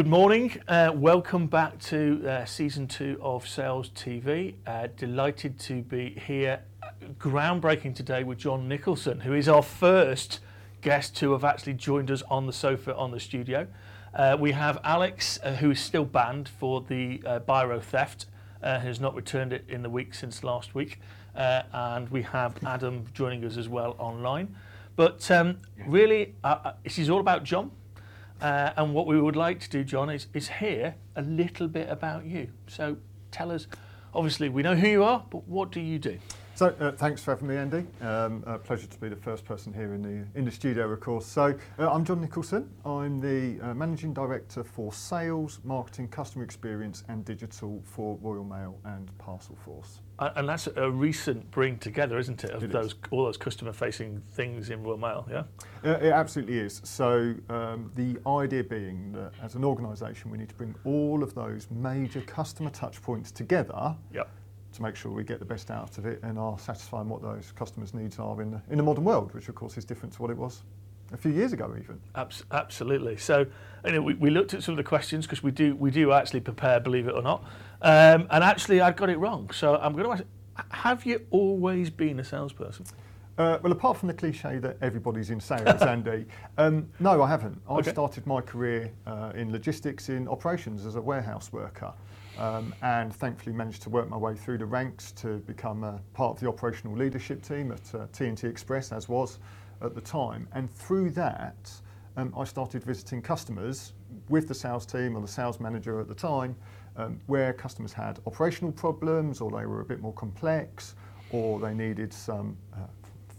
Good morning. Uh, welcome back to uh, season two of Sales TV. Uh, delighted to be here. Groundbreaking today with Jon Nicholson, who is our first guest to have actually joined us on the sofa on the studio. Uh, we have Alex, uh, who is still banned for the uh, biro theft, has not returned it in the week since last week. And we have Adam joining us as well online. But um, really, this is all about Jon. Uh, and what we would like to do, Jon, is, is hear a little bit about you. So tell us, obviously, we know who you are, but what do you do? So uh, thanks for having me, Andy. Um, pleasure to be the first person here in the in the studio, of course. So uh, I'm Jon Nicholson. I'm the uh, managing director for sales, marketing, customer experience, and digital for Royal Mail and Parcelforce. And that's a recent bring together, isn't it, of It is. those all those customer-facing things in Royal Mail? Yeah. Uh, it absolutely is. So um, the idea being that as an organisation, we need to bring all of those major customer touch points together Yep. To make sure we get the best out of it and are satisfying what those customers' needs are in the, in the modern world, which of course is different to what it was a few years ago, even. Abs- absolutely. So, you know, we, we looked at some of the questions because we do we do actually prepare, believe it or not. Um, and actually, I got it wrong. So I'm going to ask: Have you always been a salesperson? Uh, well, apart from the cliche that everybody's in sales, Andy, um, no, I haven't. I Okay. started my career uh, in logistics in operations as a warehouse worker, um, and thankfully managed to work my way through the ranks to become a part of the operational leadership team at uh, TNT Express, as was at the time. And through that, um, I started visiting customers with the sales team or the sales manager at the time, um, where customers had operational problems or they were a bit more complex or they needed some, uh,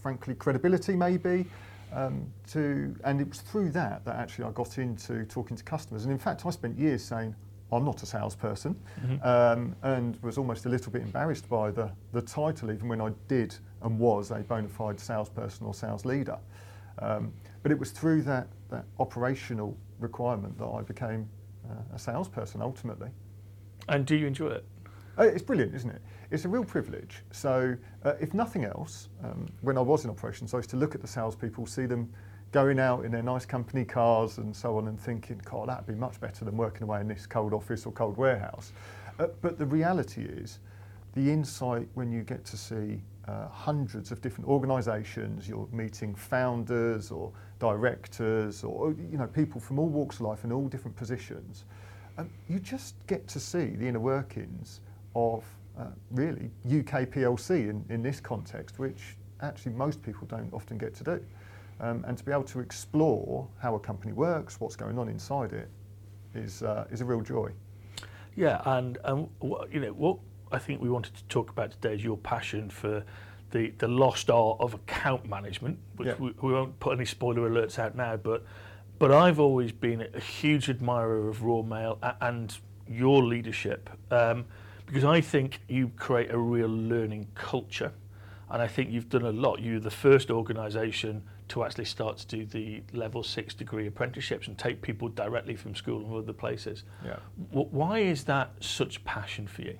frankly, credibility maybe. Um, to, and it was through that that actually I got into talking to customers. And in fact, I spent years saying, I'm not a salesperson, um, and was almost a little bit embarrassed by the, the title, even when I did and was a bona fide salesperson or sales leader. Um, but it was through that, that operational requirement that I became uh, a salesperson ultimately. And do you enjoy it? Uh, It's brilliant, isn't it? It's a real privilege. So, uh, if nothing else, um, when I was in operations, I used to look at the salespeople, see them going out in their nice company cars and so on, and thinking, God, that'd be much better than working away in this cold office or cold warehouse. Uh, but the reality is, the insight when you get to see uh, hundreds of different organisations, you're meeting founders or directors or you know people from all walks of life in all different positions, um, you just get to see the inner workings of uh, really UK PLC in, in this context, which actually most people don't often get to do. Um, and to be able to explore how a company works, what's going on inside it, is, uh, is a real joy. Yeah, and you know what I think we wanted to talk about today is your passion for the the lost art of account management, which Yeah. we, we won't put any spoiler alerts out now, but but I've always been a huge admirer of Royal Mail and your leadership um, because I think you create a real learning culture, and I think you've done a lot. You're the first organisation to actually start to do the level six degree apprenticeships and take people directly from school and other places. Yeah. Wh- Why is that such passion for you?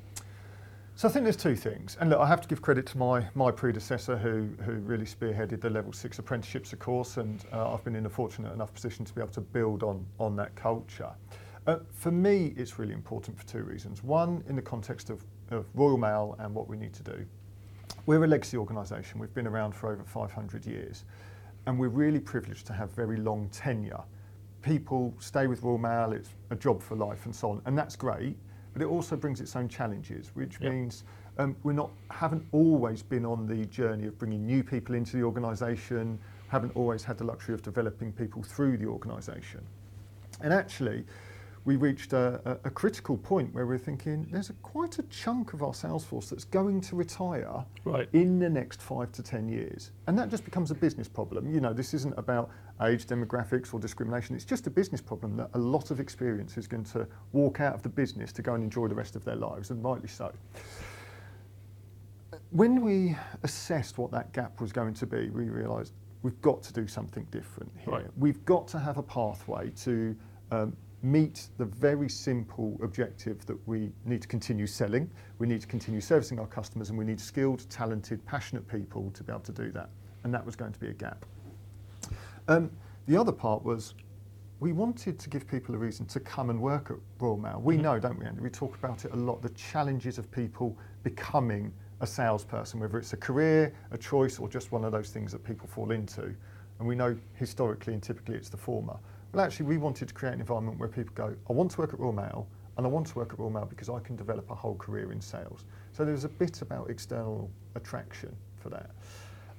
So I think there's two things, and look, I have to give credit to my my predecessor who who really spearheaded the level six apprenticeships, of course, and uh, I've been in a fortunate enough position to be able to build on on that culture. Uh, for me, it's really important for two reasons. One, in the context of, of Royal Mail and what we need to do. We're a legacy organisation. We've been around for over 500 years, and we're really privileged to have very long tenure. People stay with Royal Mail, it's a job for life and so on, and that's great, but it also brings its own challenges, which Yep. means um, we're not, haven't always been on the journey of bringing new people into the organisation, haven't always had the luxury of developing people through the organisation. And actually, we reached a, a, a critical point where we're thinking there's a, quite a chunk of our sales force that's going to retire Right. in the next five to ten years. And that just becomes a business problem. You know, this isn't about age demographics or discrimination, it's just a business problem that a lot of experience is going to walk out of the business to go and enjoy the rest of their lives, and rightly so. When we assessed what that gap was going to be, we realised we've got to do something different here. Right. We've got to have a pathway to um, meet the very simple objective that we need to continue selling, we need to continue servicing our customers, and we need skilled, talented, passionate people to be able to do that. And that was going to be a gap. Um, the other part was we wanted to give people a reason to come and work at Royal Mail. We Mhm. know, don't we, Andy? We talk about it a lot, the challenges of people becoming a salesperson, whether it's a career, a choice, or just one of those things that people fall into. And we know historically and typically it's the former. Well, actually, we wanted to create an environment where people go, I want to work at Royal Mail, and I want to work at Royal Mail because I can develop a whole career in sales. So there's a bit about external attraction for that.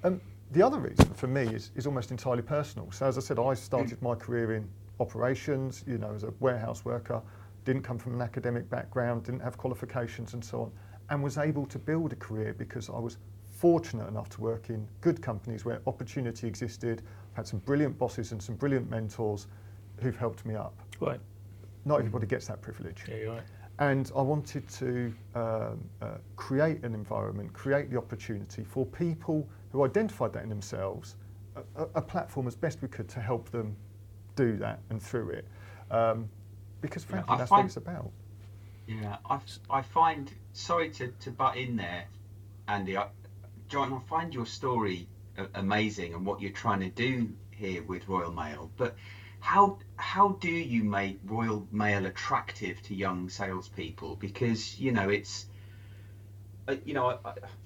Um, the other reason for me is, is almost entirely personal. So as I said, I started my career in operations, you know, as a warehouse worker, didn't come from an academic background, didn't have qualifications and so on, and was able to build a career because I was fortunate enough to work in good companies where opportunity existed, I had some brilliant bosses and some brilliant mentors who've helped me up. Right. Not everybody gets that privilege. Yeah, you're right. And I wanted to um, uh, create an environment, create the opportunity for people who identified that in themselves, a, a- a platform as best we could to help them do that and through it. Um, because frankly, I that's what find- it's about. Yeah, I, I find, sorry to, to butt in there, Andy. I, Jon, I find your story amazing and what you're trying to do here with Royal Mail. But how how do you make Royal Mail attractive to young salespeople? Because you know it's, uh, you know,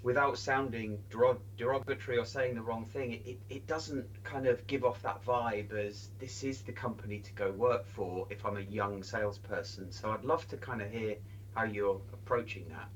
without sounding derogatory or saying the wrong thing, it, it doesn't kind of give off that vibe as this is the company to go work for if I'm a young salesperson. So I'd love to kind of hear how you're approaching that.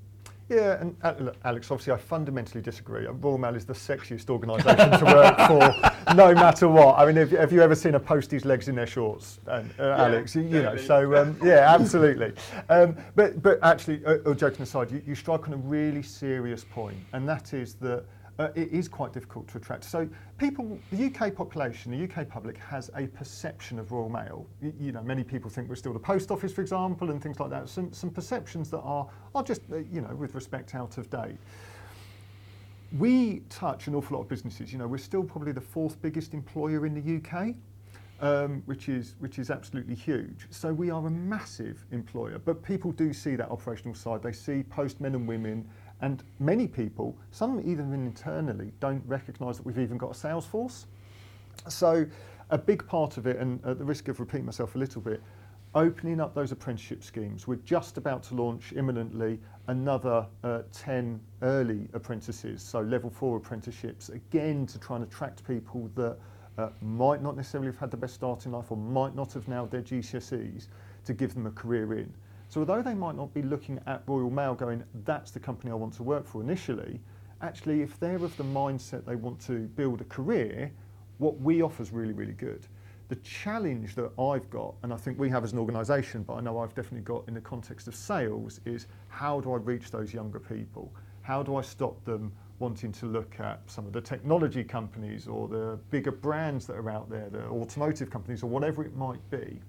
Yeah, and uh, look, Alex, obviously I fundamentally disagree. Uh, Royal Mail is the sexiest organisation to work for, no matter what. I mean, have, have you ever seen a postie's legs in their shorts, and, uh, Alex? You, you know, so um, yeah, absolutely. Um, but but actually, uh, uh, joking aside, you, you strike on a really serious point, and that is that uh, it is quite difficult to attract. So people, the UK population, the UK public has a perception of Royal Mail. You, you know, many people think we're still the post office, for example, and things like that. Some, some perceptions that are, are just, uh, you know, with respect, out of date. We touch an awful lot of businesses. You know, we're still probably the fourth biggest employer in the UK. Um, which is which is absolutely huge. So we are a massive employer, but people do see that operational side. They see postmen and women, and many people, some even internally, don't recognise that we've even got a sales force. So a big part of it, and at the risk of repeating myself a little bit, opening up those apprenticeship schemes. We're just about to launch imminently another uh, 10 early apprentices, so level four apprenticeships, again to try and attract people that uh, might not necessarily have had the best start in life or might not have nailed their GCSEs to give them a career in. So although they might not be looking at Royal Mail going, that's the company I want to work for initially, actually if they're of the mindset they want to build a career, what we offer is really, really good. The challenge that I've got, and I think we have as an organisation, but I know I've definitely got in the context of sales, is how do I reach those younger people? How do I stop them wanting to look at some of the technology companies or the bigger brands that are out there, the automotive companies or whatever it might be?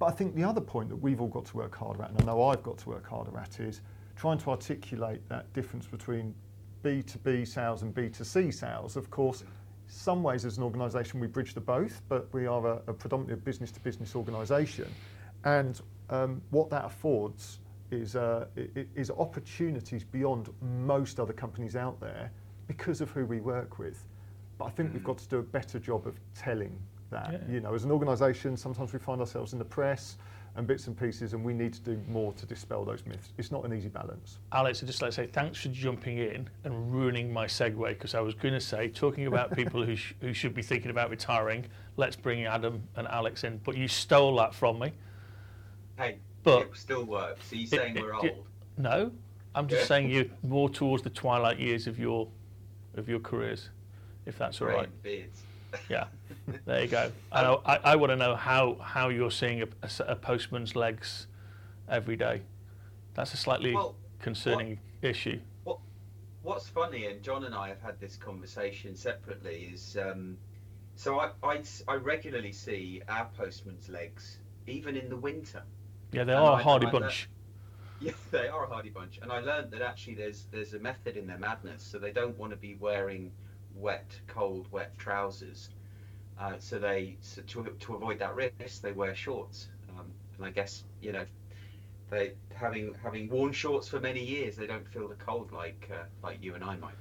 But I think the other point that we've all got to work harder at, and I know I've got to work harder at, is trying to articulate that difference between B2B sales and B2C sales. Of course, some ways as an organisation we bridge the both, but we are a, a predominantly business to business organisation. And um, what that affords is, uh, is opportunities beyond most other companies out there because of who we work with. But I think we've got to do a better job of telling that. Yeah. You know, as an organisation, sometimes we find ourselves in the press and bits and pieces, and we need to do more to dispel those myths. It's not an easy balance. Alex, I'd just like to say thanks for jumping in and ruining my segue because I was going to say, talking about people who, sh- who should be thinking about retiring, let's bring Adam and Alex in. But you stole that from me. Hey, But- it still works. Are you It- saying it- we're it- old? No, I'm just saying you're more towards the twilight years of your of your careers, if that's all Grey right. beards. Yeah, there you go. I, know, I, I want to know how, how you're seeing a postman's legs every day. That's a slightly Well, concerning issue. What's funny, and Jon and I have had this conversation separately, is um, so I, I, I regularly see our postman's legs, even in the winter. Yeah, they and are I- a hardy bunch. Yeah, they are a hardy bunch, and I learned that actually there's there's a method in their madness. So they don't want to be wearing wet, cold, wet trousers. Uh, so they so to to avoid that risk, they wear shorts. Um, and I guess you know they having having worn shorts for many years, they don't feel the cold like uh, like you and I might.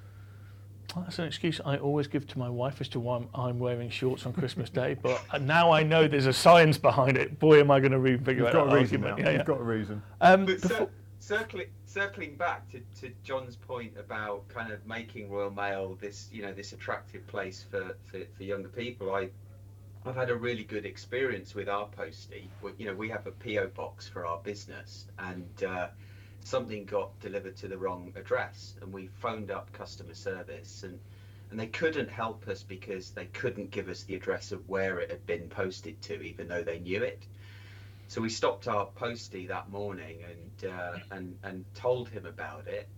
That's an excuse I always give to my wife as to why I'm, I'm wearing shorts on Christmas Day. But now I know there's a science behind it. Boy, am I going to refigure You've out got that a reason now. Yeah, You've yeah. got a reason. Um, before- cir- circling circling back to, to Jon's point about kind of making Royal Mail this you know this attractive place for, for, for younger people, I I've had a really good experience with our postie. We, you know, we have a PO box for our business, and uh, something got delivered to the wrong address, and we phoned up customer service, and and they couldn't help us because they couldn't give us the address of where it had been posted to, even though they knew it. So we stopped our postie that morning and uh, and and told him about it,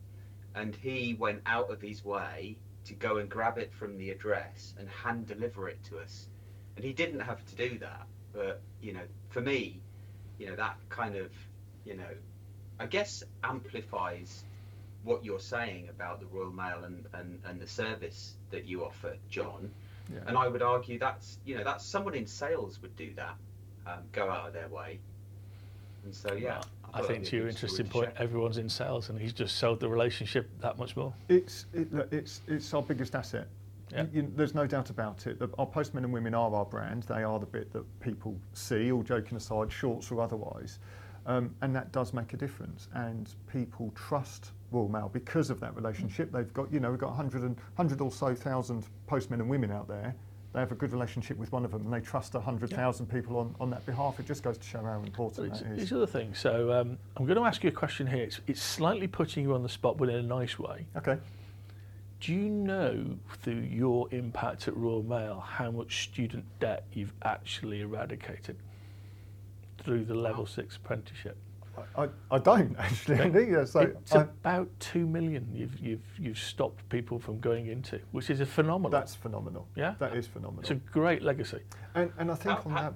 and he went out of his way to go and grab it from the address and hand deliver it to us. And he didn't have to do that, but you know, for me, you know, that kind of, you know, I guess amplifies what you're saying about the Royal Mail and, and, and the service that you offer, Jon. Yeah. And I would argue that's you know that's someone in sales would do that, um, go out of their way. And so yeah, Well, I thought think to your good story interesting point, share. everyone's in sales, and he's just sold the relationship that much more. It's it, look, it's it's our biggest asset. Yeah. You- you- there's no doubt about it. The, our postmen and women are our brand. They are the bit that people see, all joking aside, shorts or otherwise. Um, and that does make a difference. And people trust Royal Mail because of that relationship. They've got, you know, we've got 100, and, 100 or so thousand postmen and women out there. They have a good relationship with one of them and they trust 100,000 people on, on that behalf. It just goes to show how important it's, that is. other things. So um, I'm going to ask you a question here. It's, it's slightly putting you on the spot, but in a nice way. Okay. Do you know through your impact at Royal Mail how much student debt you've actually eradicated through the level six apprenticeship? I, I don't actually. Okay. Yeah, so it's I- about two million you've you've you've stopped people from going into, which is a phenomenal. that's phenomenal. Yeah? That is phenomenal. it's a great legacy. And, and I think How- on how- that,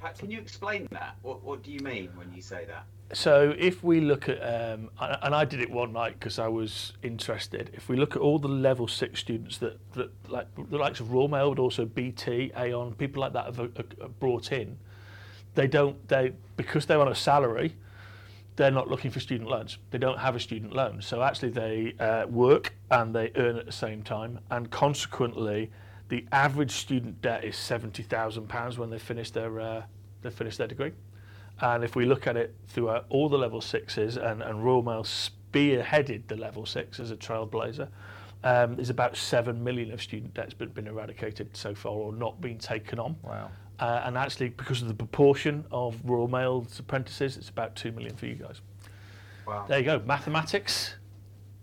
How, can you explain that? What what do you mean when you say that? So if we look at, um, and and I did it one night because I was interested. If we look at all the level six students that, that like the likes of Royal Mail, but also BT, Aon, people like that have, uh, uh, brought in, they don't they because they're on a salary, they're not looking for student loans. They don't have a student loan, so actually they uh, work and they earn at the same time, and consequently, the average student debt is seventy thousand pounds when they finish their uh, they finish their degree. And if we look at it throughout all the level sixes, and, and Royal Mail spearheaded the level six as a trailblazer, um, there's about seven million of student debt's been, been eradicated so far or not been taken on. wow. Uh, and actually, because of the proportion of Royal Mail's apprentices, it's about two million for you guys. Wow, There you go, mathematics.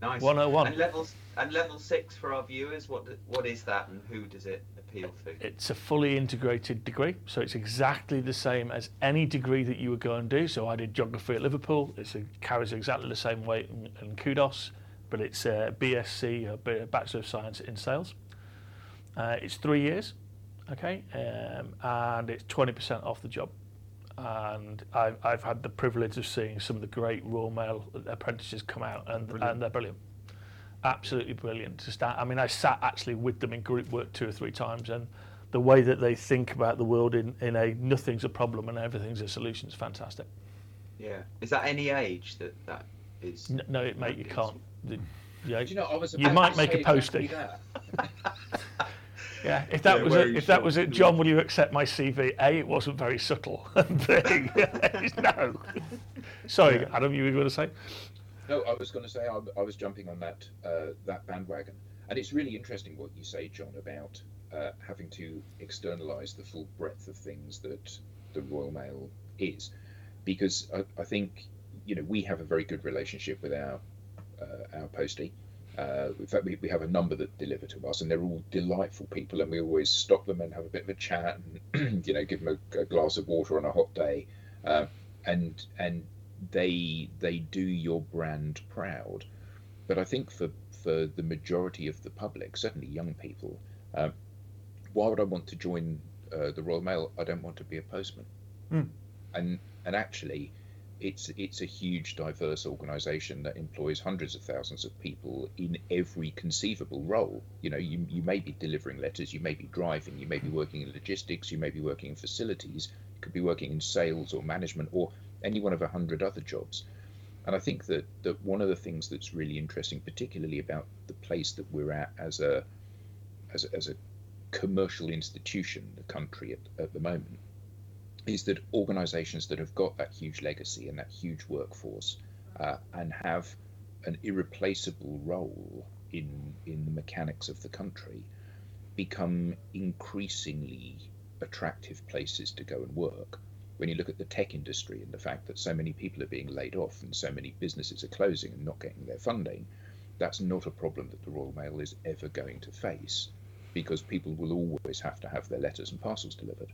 nice. 101. And level and level six for our viewers. What what is that, and who does it appeal to? It's a fully integrated degree, so it's exactly the same as any degree that you would go and do. So I did geography at Liverpool. It carries exactly the same weight and, and kudos, but it's a BSc, a Bachelor of Science in Sales. Uh, it's three years, okay, um, and it's 20% off the job. And I've, I've had the privilege of seeing some of the great Royal Mail apprentices come out, and, Brilliant. and they're brilliant. Absolutely brilliant to start. I mean, I sat actually with them in group work two or three times, and the way that they think about the world in, in a nothing's a problem and everything's a solution is fantastic. Yeah, is that any age that that is? N- No, it, mate, you can't. The- yeah, you know, I was You might make a postie. exactly that. yeah. If that Yeah, was it, if that was it, Jon, will you accept my CV? A, it wasn't very subtle. and B, no. Sorry, Yeah. Adam, you were going to say? No, I was going to say I, I was jumping on that uh, that bandwagon, and it's really interesting what you say, Jon, about uh, having to externalise the full breadth of things that the Royal Mail is, because I, I think you know we have a very good relationship with our uh, our postie. Uh, in fact, we, we have a number that deliver to us, and they're all delightful people, and we always stop them and have a bit of a chat, and you know, give them a, a glass of water on a hot day, uh, and and they they do your brand proud. But I think for for the majority of the public, certainly young people, uh, why would I want to join uh, the Royal Mail? I don't want to be a postman. Mm. And and actually, it's it's a huge, diverse organisation that employs hundreds of thousands of people in every conceivable role. You know, you you may be delivering letters, you may be driving, you may be working in logistics, you may be working in facilities, you could be working in sales or management or any one of a hundred other jobs. And I think that, that one of the things that's really interesting, particularly about the place that we're at as a as a, as a commercial institution, the country at, at the moment, is that organisations that have got that huge legacy and that huge workforce uh, and have an irreplaceable role in in the mechanics of the country become increasingly attractive places to go and work. When you look at the tech industry and the fact that so many people are being laid off and so many businesses are closing and not getting their funding, that's not a problem that the Royal Mail is ever going to face because people will always have to have their letters and parcels delivered.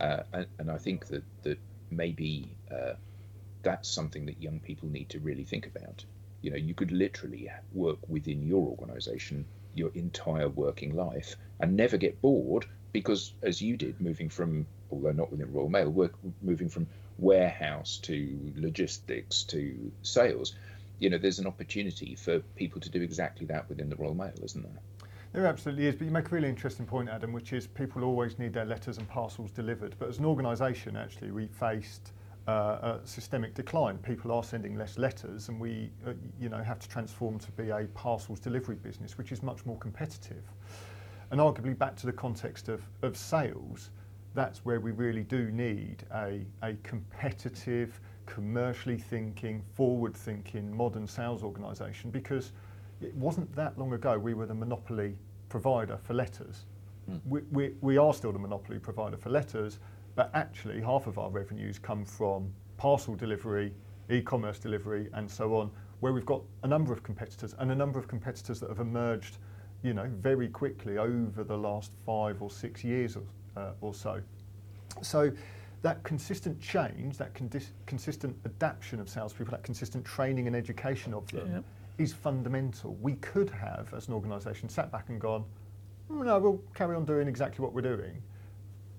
Uh, and, and, I think that, that maybe uh, that's something that young people need to really think about. You know, you could literally work within your organization your entire working life and never get bored because, as you did, moving from, although not within Royal Mail, work, moving from warehouse to logistics to sales, you know, there's an opportunity for people to do exactly that within the Royal Mail, isn't there? There absolutely is, but you make a really interesting point, Adam, which is people always need their letters and parcels delivered. But as an organisation, actually, we faced uh, a systemic decline. People are sending less letters, and we, uh, you know, have to transform to be a parcels delivery business, which is much more competitive. And arguably, back to the context of, of sales, that's where we really do need a, a competitive, commercially thinking, forward thinking, modern sales organisation because it wasn't that long ago we were the monopoly provider for letters. Mm. We, we, we are still the monopoly provider for letters, but actually half of our revenues come from parcel delivery, e-commerce delivery, and so on, where we've got a number of competitors and a number of competitors that have emerged, you know, very quickly over the last five or six years or, uh, or so. So that consistent change, that consistent adaptation of salespeople, that consistent training and education of them. Yeah is fundamental. We could have, as an organisation, sat back and gone, mm, no, we'll carry on doing exactly what we're doing,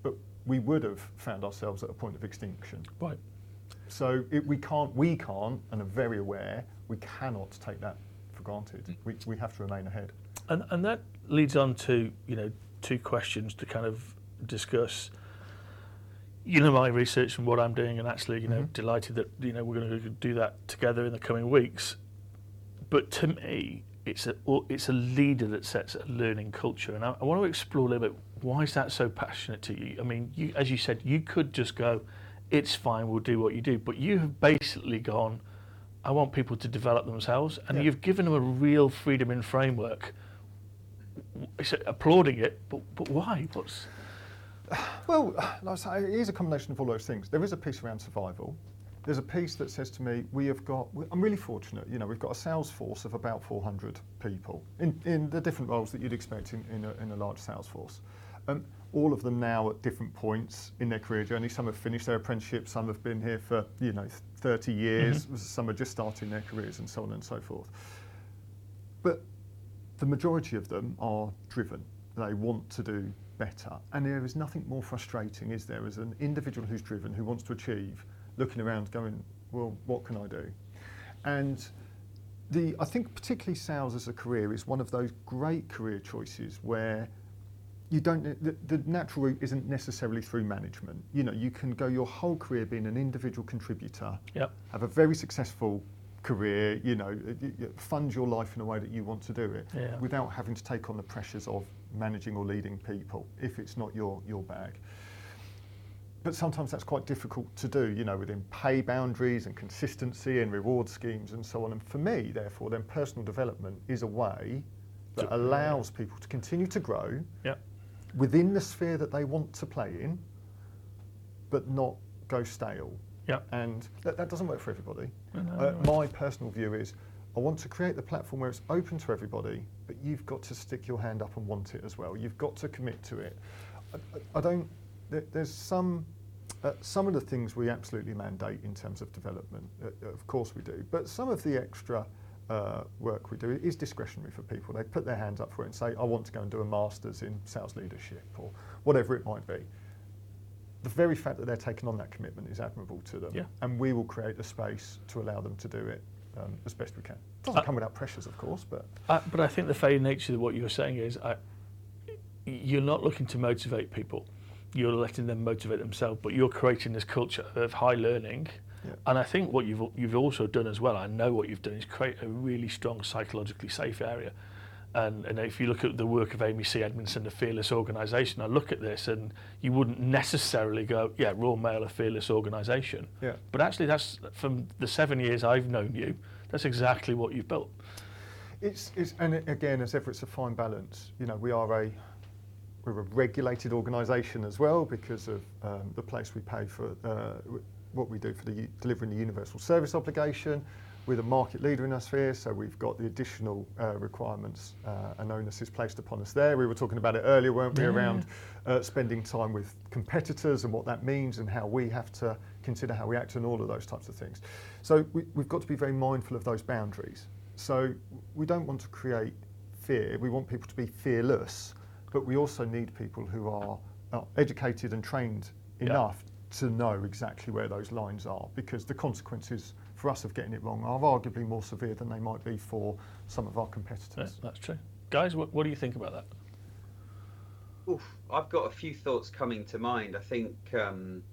but we would have found ourselves at a point of extinction. Right. So it, we can't, we can't, and are very aware, we cannot take that for granted. Mm. We, we have to remain ahead. And, and that leads on to, you know, two questions to kind of discuss you know my research and what I'm doing, and actually, you know, mm-hmm. delighted that you know we're going to do that together in the coming weeks. But to me, it's a it's a leader that sets a learning culture, and I, I want to explore a little bit why is that so passionate to you? I mean, you, as you said, you could just go, it's fine, we'll do what you do, but you have basically gone, I want people to develop themselves, and yeah. you've given them a real freedom in framework. It's applauding it, but but why? What's well, it is a combination of all those things. There is a piece around survival there's a piece that says to me, we have got, I'm really fortunate, you know, we've got a sales force of about 400 people in, in the different roles that you'd expect in, in, a, in a large sales force. Um, all of them now at different points in their career journey. Some have finished their apprenticeship, some have been here for, you know, 30 years, mm-hmm. some are just starting their careers and so on and so forth. But the majority of them are driven. They want to do better. And there is nothing more frustrating, is there, as an individual who's driven, who wants to achieve, looking around going, well, what can I do? And the, I think particularly sales as a career is one of those great career choices where you don't the, the, natural route isn't necessarily through management. You know, you can go your whole career being an individual contributor, yep. have a very successful career, you know, fund your life in a way that you want to do it yeah. without having to take on the pressures of managing or leading people if it's not your, your bag but sometimes that's quite difficult to do, you know, within pay boundaries and consistency and reward schemes and so on. And for me, therefore, then personal development is a way that allows people to continue to grow yep. within the sphere that they want to play in, but not go stale. Yep. And that, that doesn't work for everybody. uh, my personal view is I want to create the platform where it's open to everybody, but you've got to stick your hand up and want it as well. You've got to commit to it. I, I don't there, there's some uh, some of the things we absolutely mandate in terms of development, uh, of course we do, but some of the extra uh, work we do is discretionary for people. They put their hands up for it and say, I want to go and do a master's in sales leadership or whatever it might be. The very fact that they're taking on that commitment is admirable to them, yeah. and we will create a space to allow them to do it um, as best we can. It doesn't uh, come without pressures, of course, but. Uh, but I think the very nature of what you're saying is you're not looking to motivate people you're letting them motivate themselves, but you're creating this culture of high learning. Yeah. And I think what you've you've also done as well, I know what you've done is create a really strong psychologically safe area. And, and if you look at the work of Amy C. Edmondson, the Fearless Organisation, I look at this and you wouldn't necessarily go, yeah, Royal Mail, a fearless organisation. Yeah. But actually, that's from the seven years I've known you, that's exactly what you've built. It's, it's and again, as ever, it's a fine balance. You know, we are a we're a regulated organisation as well because of um, the place we pay for uh, what we do for the delivering the universal service obligation. We're the market leader in our sphere, so we've got the additional uh, requirements uh, and onus is placed upon us there. We were talking about it earlier, weren't we, Yeah. around uh, spending time with competitors and what that means and how we have to consider how we act and all of those types of things. So we, we've got to be very mindful of those boundaries. So we don't want to create fear. We want people to be fearless, but we also need people who are, are educated and trained Yeah. enough to know exactly where those lines are because the consequences for us of getting it wrong are arguably more severe than they might be for some of our Yeah, competitors. that's true. Guys, what, what do you think about that? Oof, I've got a few thoughts coming to mind. I think, um,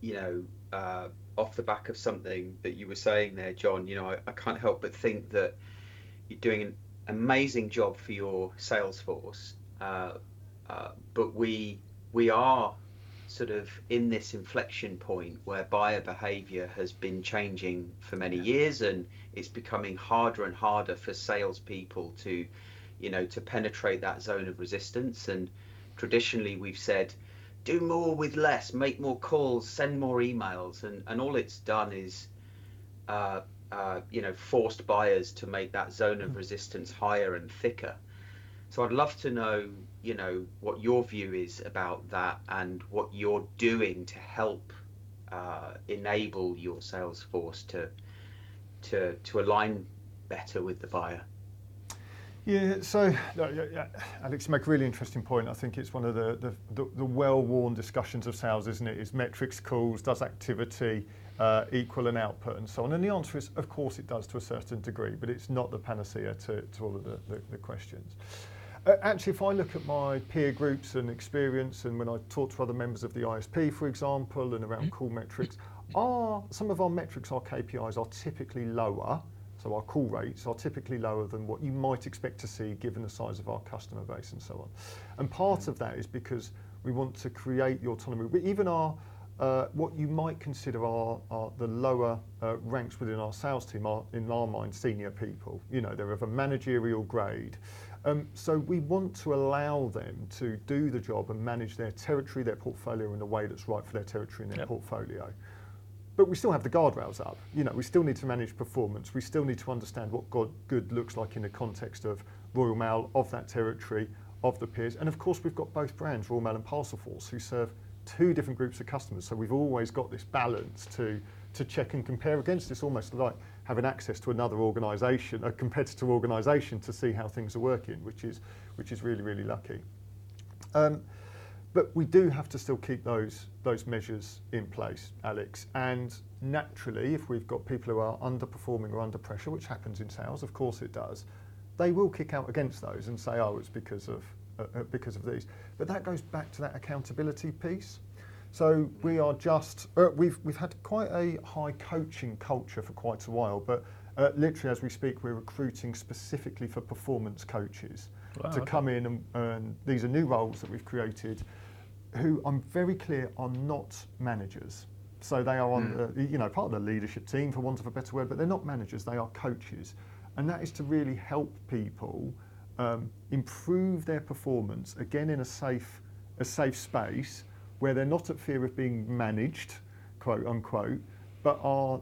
you know, uh, off the back of something that you were saying there, Jon, you know, I, I can't help but think that you're doing an amazing job for your sales force, uh, uh, but we we are sort of in this inflection point where buyer behaviour has been changing for many years, and it's becoming harder and harder for salespeople to you know, to penetrate that zone of resistance. And traditionally, we've said, do more with less, make more calls, send more emails, and and all it's done is, uh, uh, you know, forced buyers to make that zone of resistance higher and thicker. So I'd love to know, you know, what your view is about that and what you're doing to help uh, enable your sales force to to to align better with the buyer. Yeah, so yeah, yeah, Alex, you make a really interesting point. I think it's one of the, the, the, the well-worn discussions of sales, isn't it? Is metrics, calls, does activity uh, equal an output, and so on? And the answer is, of course, it does to a certain degree, but it's not the panacea to, to all of the, the, the questions. Uh, actually, if I look at my peer groups and experience, and when I talk to other members of the ISP, for example, and around call metrics, are some of our metrics, our KPIs, are typically lower. So our call rates are typically lower than what you might expect to see given the size of our customer base and so on. And part of that is because we want to create the autonomy. But even our uh, what you might consider are, are the lower uh, ranks within our sales team are, in our mind, senior people. You know, they're of a managerial grade. Um, so we want to allow them to do the job and manage their territory, their portfolio in a way that's right for their territory and their Yep. portfolio. But we still have the guardrails up. You know, we still need to manage performance. We still need to understand what God, good looks like in the context of Royal Mail, of that territory, of the peers. And of course, we've got both brands, Royal Mail and Parcelforce, who serve two different groups of customers. So we've always got this balance to, to check and compare against. It's almost like having access to another organisation, a competitor organisation, to see how things are working, which is, which is really, really lucky. Um, but we do have to still keep those those measures in place, Alex. And naturally, if we've got people who are underperforming or under pressure, which happens in sales, of course it does, they will kick out against those and say, "Oh, it's because of uh, uh, because of these." But that goes back to that accountability piece. So we are just uh, we've we've had quite a high coaching culture for quite a while, but uh, literally as we speak, we're recruiting specifically for performance coaches Wow, to okay. come in and, and these are new roles that we've created who I'm very clear are not managers. So they are on, the, you know, part of the leadership team, for want of a better word, but they're not managers. They are coaches, and that is to really help people um, improve their performance again in a safe, a safe space where they're not at fear of being managed, quote unquote, but are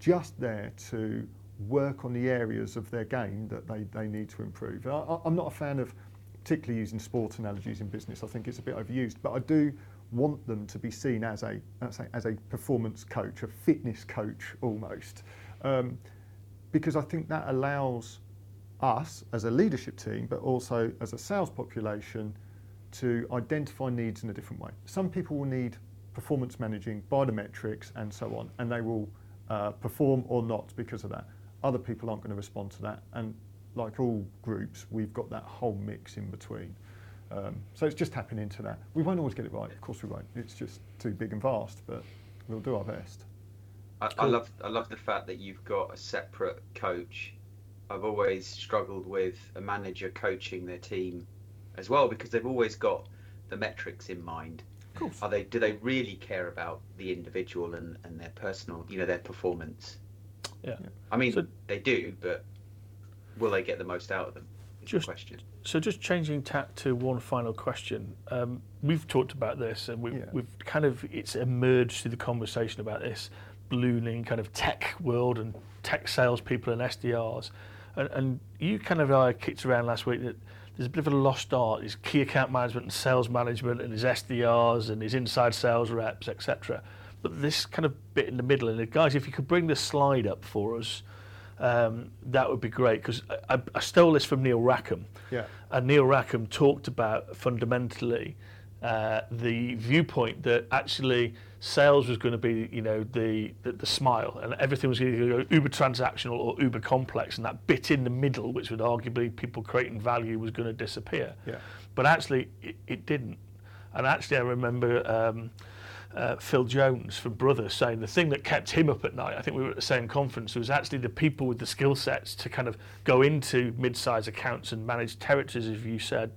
just there to work on the areas of their game that they, they need to improve. I, I'm not a fan of particularly using sport analogies in business. I think it's a bit overused, but I do want them to be seen as a as a, as a performance coach, a fitness coach almost, um, because I think that allows us as a leadership team, but also as a sales population, to identify needs in a different way. Some people will need performance managing by the metrics and so on, and they will uh, perform or not because of that. Other people aren't going to respond to that, and like all groups, we've got that whole mix in between. Um, so it's just tapping into that. We won't always get it right, of course we won't. It's just too big and vast, but we'll do our best. I, I love I love the fact that you've got a separate coach I've always struggled with a manager coaching their team as well because they've always got the metrics in mind. Of course. Are they? Do they really care about the individual and, and their personal, you know, their performance? Yeah. I mean, So- they do, but will they get the most out of them? Is Just- the question. So just changing tack to one final question. Um, we've talked about this, and we've, Yeah. we've kind of it's emerged through the conversation about this ballooning kind of tech world and tech salespeople and SDRs. And, and you kind of uh, kicked around last week that there's a bit of a lost art. His key account management and sales management, and his SDRs and his inside sales reps, etc. But this kind of bit in the middle, and guys, if you could bring the slide up for us, um, that would be great because I, I, I stole this from Neil Rackham. Yeah. And Neil Rackham talked about fundamentally uh, the viewpoint that actually sales was going to be, you know, the, the the smile, and everything was going to go uber transactional or uber complex, and that bit in the middle, which would arguably people creating value, was going to disappear. Yeah. But actually, it, it didn't. And actually, I remember. Um, uh, Phil Jones from Brother saying the thing that kept him up at night, I think we were at the same conference, was actually the people with the skill sets to kind of go into mid-sized accounts and manage territories, as you said,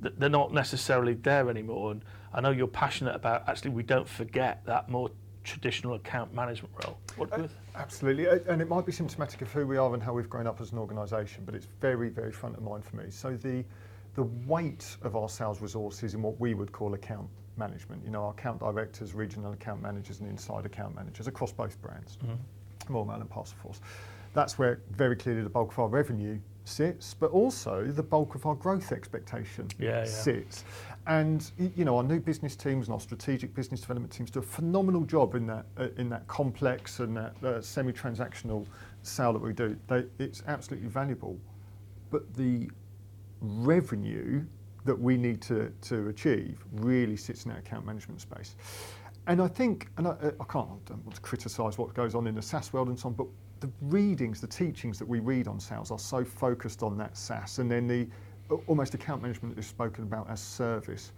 they're not necessarily there anymore. And I know you're passionate about actually we don't forget that more traditional account management role. What you Absolutely, Uh, and it might be symptomatic of who we are and how we've grown up as an organisation, but it's very, very front of mind for me. So the the weight of our sales resources in what we would call account management, you know, our account directors, regional account managers, and inside account managers across both brands, Royal Mail and Parcelforce. That's where very clearly the bulk of our revenue sits, but also the bulk of our growth expectation Yeah, yeah. sits. And you know, our new business teams and our strategic business development teams do a phenomenal job in that uh, in that complex and that uh, semi-transactional sale that we do. They, it's absolutely valuable, but the revenue that we need to, to achieve really sits in that account management space. And I think, and I, I can't I don't want to criticise what goes on in the SaaS world and so on, but the readings, the teachings that we read on sales are so focused on that SaaS and then the uh, almost account management is spoken about as service.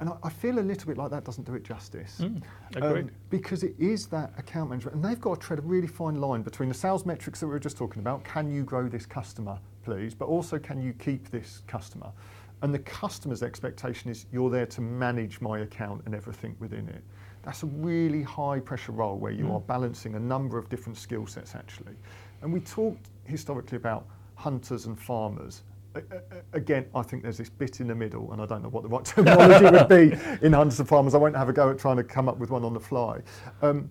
And I, I feel a little bit like that doesn't do it justice. Mm, agreed. Um, because it is that account management, and they've got to tread a really fine line between the sales metrics that we were just talking about. Can you grow this customer, please? But also, can you keep this customer? And the customer's expectation is you're there to manage my account and everything within it. That's a really high pressure role where you are balancing a number of different skill sets actually. And we talked historically about hunters and farmers. Again, I think there's this bit in the middle, and I don't know what the right terminology would be in hunters and farmers. I won't have a go at trying to come up with one on the fly. Um,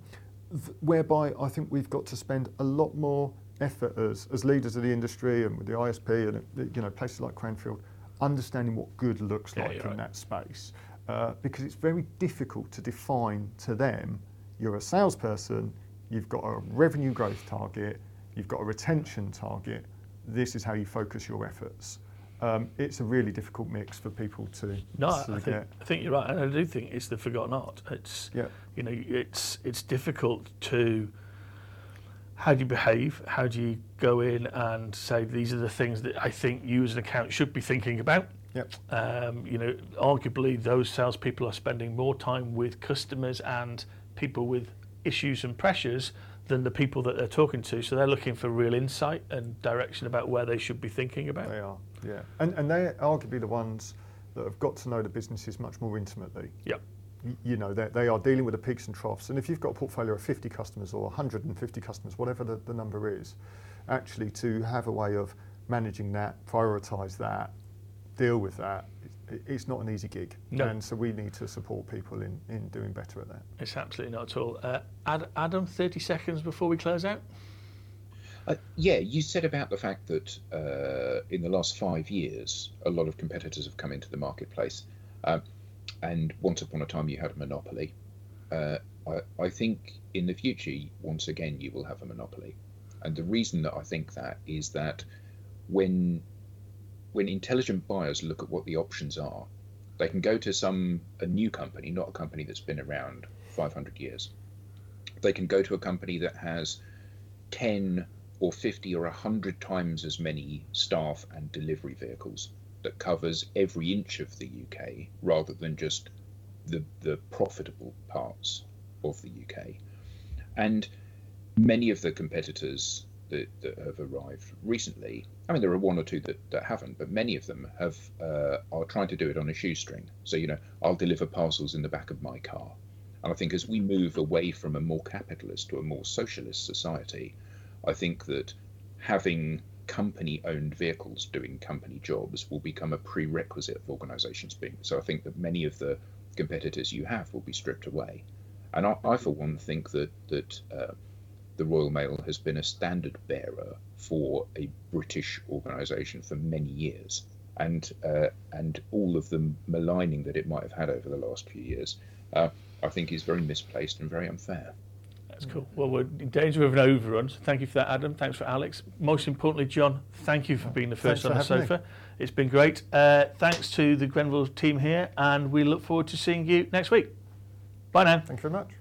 th- whereby I think we've got to spend a lot more effort as, as leaders of the industry and with the ISP and uh, you know places like Cranfield, understanding what good looks Yeah, like in right. that space, uh, because it's very difficult to define to them. You're a salesperson, you've got a revenue growth target, you've got a retention target. This is how you focus your efforts. Um, it's a really difficult mix for people to, No, to I think, get. I think you're right, and I do think it's the forgotten art. It's Yeah. you know it's it's difficult to how do you behave? How do you go in and say these are the things that I think you as an account should be thinking about? Yep. Um, you know, arguably those salespeople are spending more time with customers and people with issues and pressures than the people that they're talking to. So they're looking for real insight and direction about where they should be thinking about. They are, yeah. And, and they're arguably the ones that have got to know the businesses much more intimately. Yep. Y- You know, they they are dealing with the peaks and troughs. And if you've got a portfolio of 50 customers or 150 customers, whatever the, the number is, actually to have a way of managing that, prioritise that, deal with that, it's not an easy gig. No. And so we need to support people in, in doing better at that. It's absolutely not at all. Uh, Ad- Adam, 30 seconds before we close out. Uh, yeah, you said about the fact that uh, in the last five years, a lot of competitors have come into the marketplace, um, and once upon a time you had a monopoly. Uh, I, I think in the future, once again, you will have a monopoly, and the reason that I think that is that when when intelligent buyers look at what the options are, they can go to some a new company, not a company that's been around 500 years. They can go to a company that has 10 or 50 or 100 times as many staff and delivery vehicles that covers every inch of the UK rather than just the, the profitable parts of the UK. And many of the competitors that, that have arrived recently. I mean, there are one or two that, that haven't, but many of them have uh, are trying to do it on a shoestring. So you know, I'll deliver parcels in the back of my car, and I think as we move away from a more capitalist to a more socialist society, I think that having company-owned vehicles doing company jobs will become a prerequisite of organisations being. So I think that many of the competitors you have will be stripped away, and I, I for one think that that uh, the Royal Mail has been a standard bearer for a British organisation for many years, and uh, and all of the maligning that it might have had over the last few years, uh, I think is very misplaced and very unfair. That's cool. Well, we're in danger of an overrun. So thank you for that, Adam. Thanks for Alex. Most importantly, Jon, thank you for being the first on the sofa. Me. It's been great. Uh, thanks to the Grenville team here, and we look forward to seeing you next week. Bye now. Thank you very much.